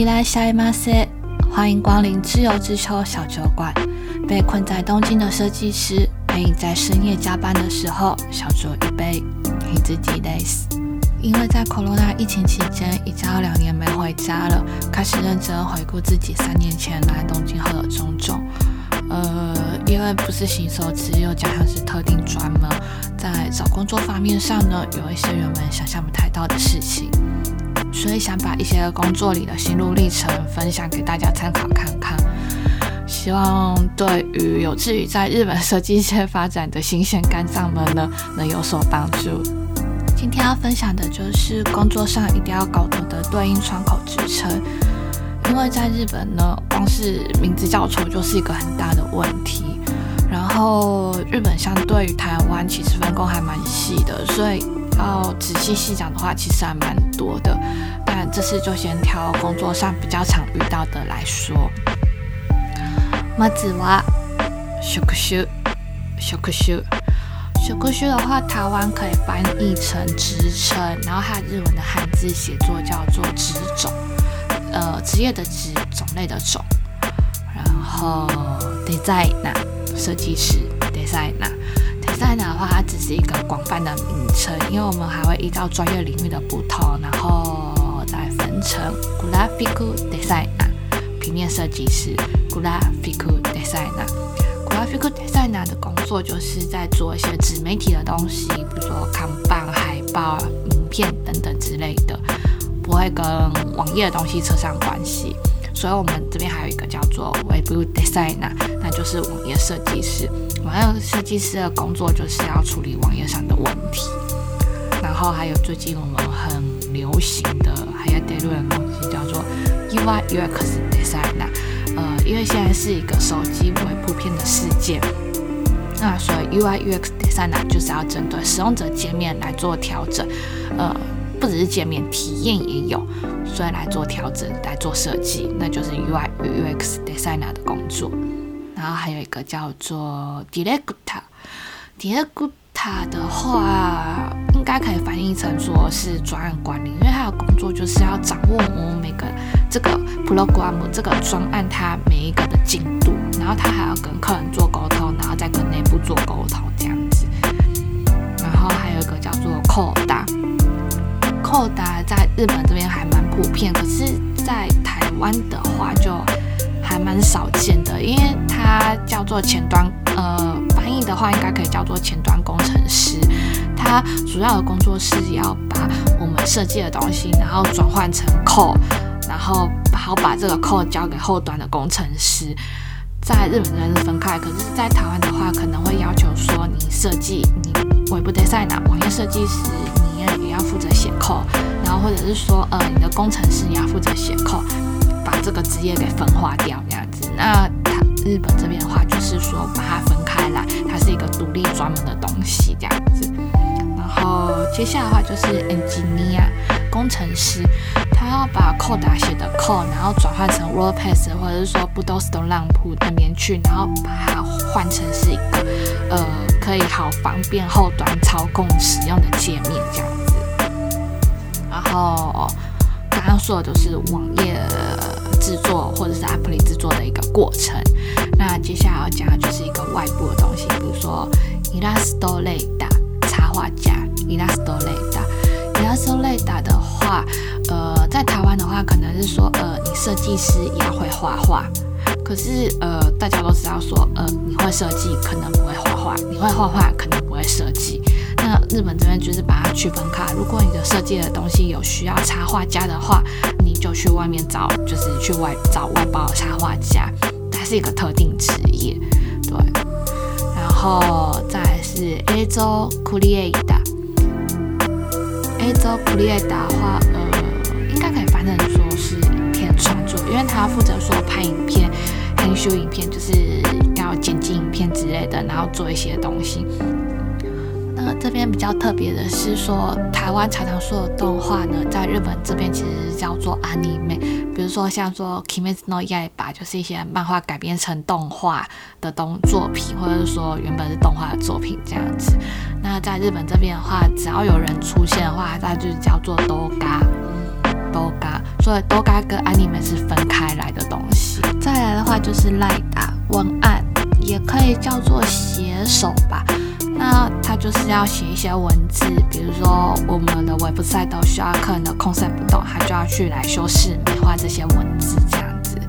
伊来下一马塞，欢迎光临自由之秋小酒馆。被困在东京的设计师，陪你在深夜加班的时候小酌一杯，给自己 days。因为在 Corona 疫情期间，已经要两年没回家了，开始认真回顾自己三年前来东京后的种种。呃，因为不是新手只有加上是特定专门，在找工作方面上呢，有一些原本想象不太到的事情。所以想把一些工作里的心路历程分享给大家参考看看，希望对于有志于在日本设计界发展的新鲜肝脏们呢，能有所帮助。今天要分享的就是工作上一定要搞懂的对应窗口职称，因为在日本呢，光是名字叫错就是一个很大的问题。然后日本相对于台湾其实分工还蛮细的，所以。要仔细细讲的话，其实还蛮多的。但这次就先挑工作上比较常遇到的来说。まずは職種，職種，職種的话，台湾可以翻译成职称，然后它日文的汉字写作叫做职种，呃，职业的职，种类的种。然后 designer，设计师，designer。 在的话，它只是一个广泛的名称，因为我们还会依照专业领域的不同，然后再分成 graphic designer 平面设计师，graphic designer。graphic designer 的工作就是在做一些纸媒体的东西，比如说看板、海报、名片等等之类的，不会跟网页的东西扯上关系。所以我们这边还有一个叫做 web designer，那就是网页设计师。还有设计师的工作就是要处理网页上的问题。然后还有最近我们很流行的，还有带入的东西叫做 UI UX designer。呃，因为现在是一个手机为普遍的世界，那所以 UI UX designer 就是要针对使用者界面来做调整。呃。不只是界面体验也有，所以来做调整、来做设计，那就是 UI UX designer 的工作。然后还有一个叫做 director，director 的话应该可以翻译成说是专案管理，因为他的工作就是要掌握我们每个这个 program 这个专案它每一个的进度，然后他还要跟客人做沟通，然后再跟内部做沟通这样子。然后还有一个叫做 code。扣达在日本这边还蛮普遍，可是，在台湾的话就还蛮少见的，因为它叫做前端，呃，翻译的话应该可以叫做前端工程师。它主要的工作是要把我们设计的东西，然后转换成 code，然后好把这个 code 交给后端的工程师。在日本这边是分开，可是，在台湾的话，可能会要求说，你设计，你尾部 designer 网页设计师。你也要负责写扣，然后或者是说，呃，你的工程师你要负责写扣，把这个职业给分化掉这样子。那他日本这边的话，就是说把它分开来，它是一个独立专门的东西这样子。然后接下来的话就是 engineer 工程师，他要把扣打写的扣，然后转换成 WordPress 或者是说 b o o s t o Lamp 那边去，然后把它换成是一个呃可以好方便后端操控使用的界面这样子。然后刚刚说的都是网页制作或者是 App 制作的一个过程。那接下来要讲的就是一个外部的东西，比如说 Illustrator 插画家，Illustrator，Illustrator 的话，呃，在台湾的话，可能是说，呃，你设计师也要会画画。可是，呃，大家都知道说，呃，你会设计，可能不会画画；你会画画，可能不会设计。那日本这边就是把它区分开。如果你的设计的东西有需要插画家的话，你就去外面找，就是去外找外包插画家，它是一个特定职业，对。然后再是 A 周 Create，A 周 Create 的话，呃，应该可以翻成说是影片创作，因为他负责说拍影片。编修影片就是要剪辑影片之类的，然后做一些东西。那这边比较特别的是说，台湾常常说的动画呢，在日本这边其实叫做 anime。比如说像说《Kimetsu no Yaiba》，就是一些漫画改编成动画的东作品，或者是说原本是动画的作品这样子。那在日本这边的话，只要有人出现的话，那就是叫做 doga。doga。所以都该跟 anime 是分开来的东西。再来的话就是赖打文案，也可以叫做写手吧。那他就是要写一些文字，比如说我们的 website 都需要客人的 concept 不懂，他就要去来修饰美化这些文字这样子。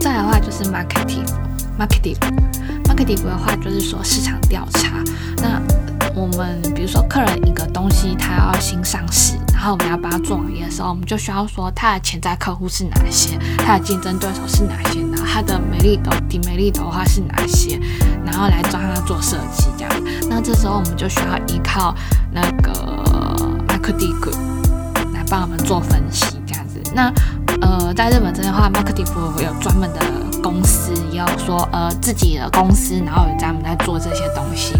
再的话就是 marketing，marketing，marketing 的话就是说市场调查。那我们比如说客人一个东西他要新上市，然后我们要帮他做网页的时候，我们就需要说他的潜在客户是哪些，他的竞争对手是哪些，然后他的美丽的、低美丽的话是哪些。然后来帮他做设计，这样。那这时候我们就需要依靠那个 marketing 来帮我们做分析，这样子。那呃，在日本这边的话，marketing 有专门的公司，也有说呃自己的公司，然后有专门在做这些东西。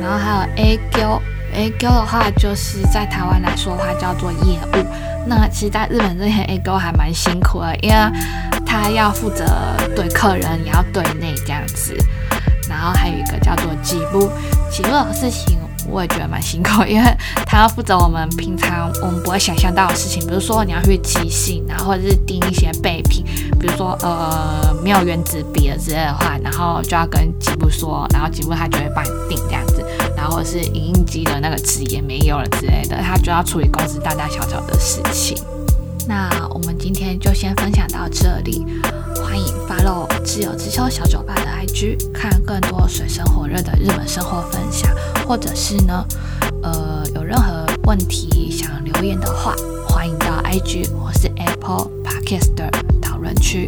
然后还有 A Q，A Q 的话就是在台湾来说的话叫做业务。那其实，在日本这些 A Q 还蛮辛苦的，因为他要负责对客人，也要对内这样子。然后还有一个叫做记录，记录的事情我也觉得蛮辛苦，因为他要负责我们平常我们不会想象到的事情，比如说你要去寄信，然后或者是订一些备品，比如说呃没有原子笔了之类的话，然后就要跟吉布说，然后吉布他就会帮你订这样子，然后是影印机的那个纸也没有了之类的，他就要处理公司大大小小的事情。那我们今天就先分享到这里。欢迎 follow 自由之秋小酒吧的 IG，看更多水深火热的日本生活分享，或者是呢，呃，有任何问题想留言的话，欢迎到 IG 或是 Apple Podcast 的讨论区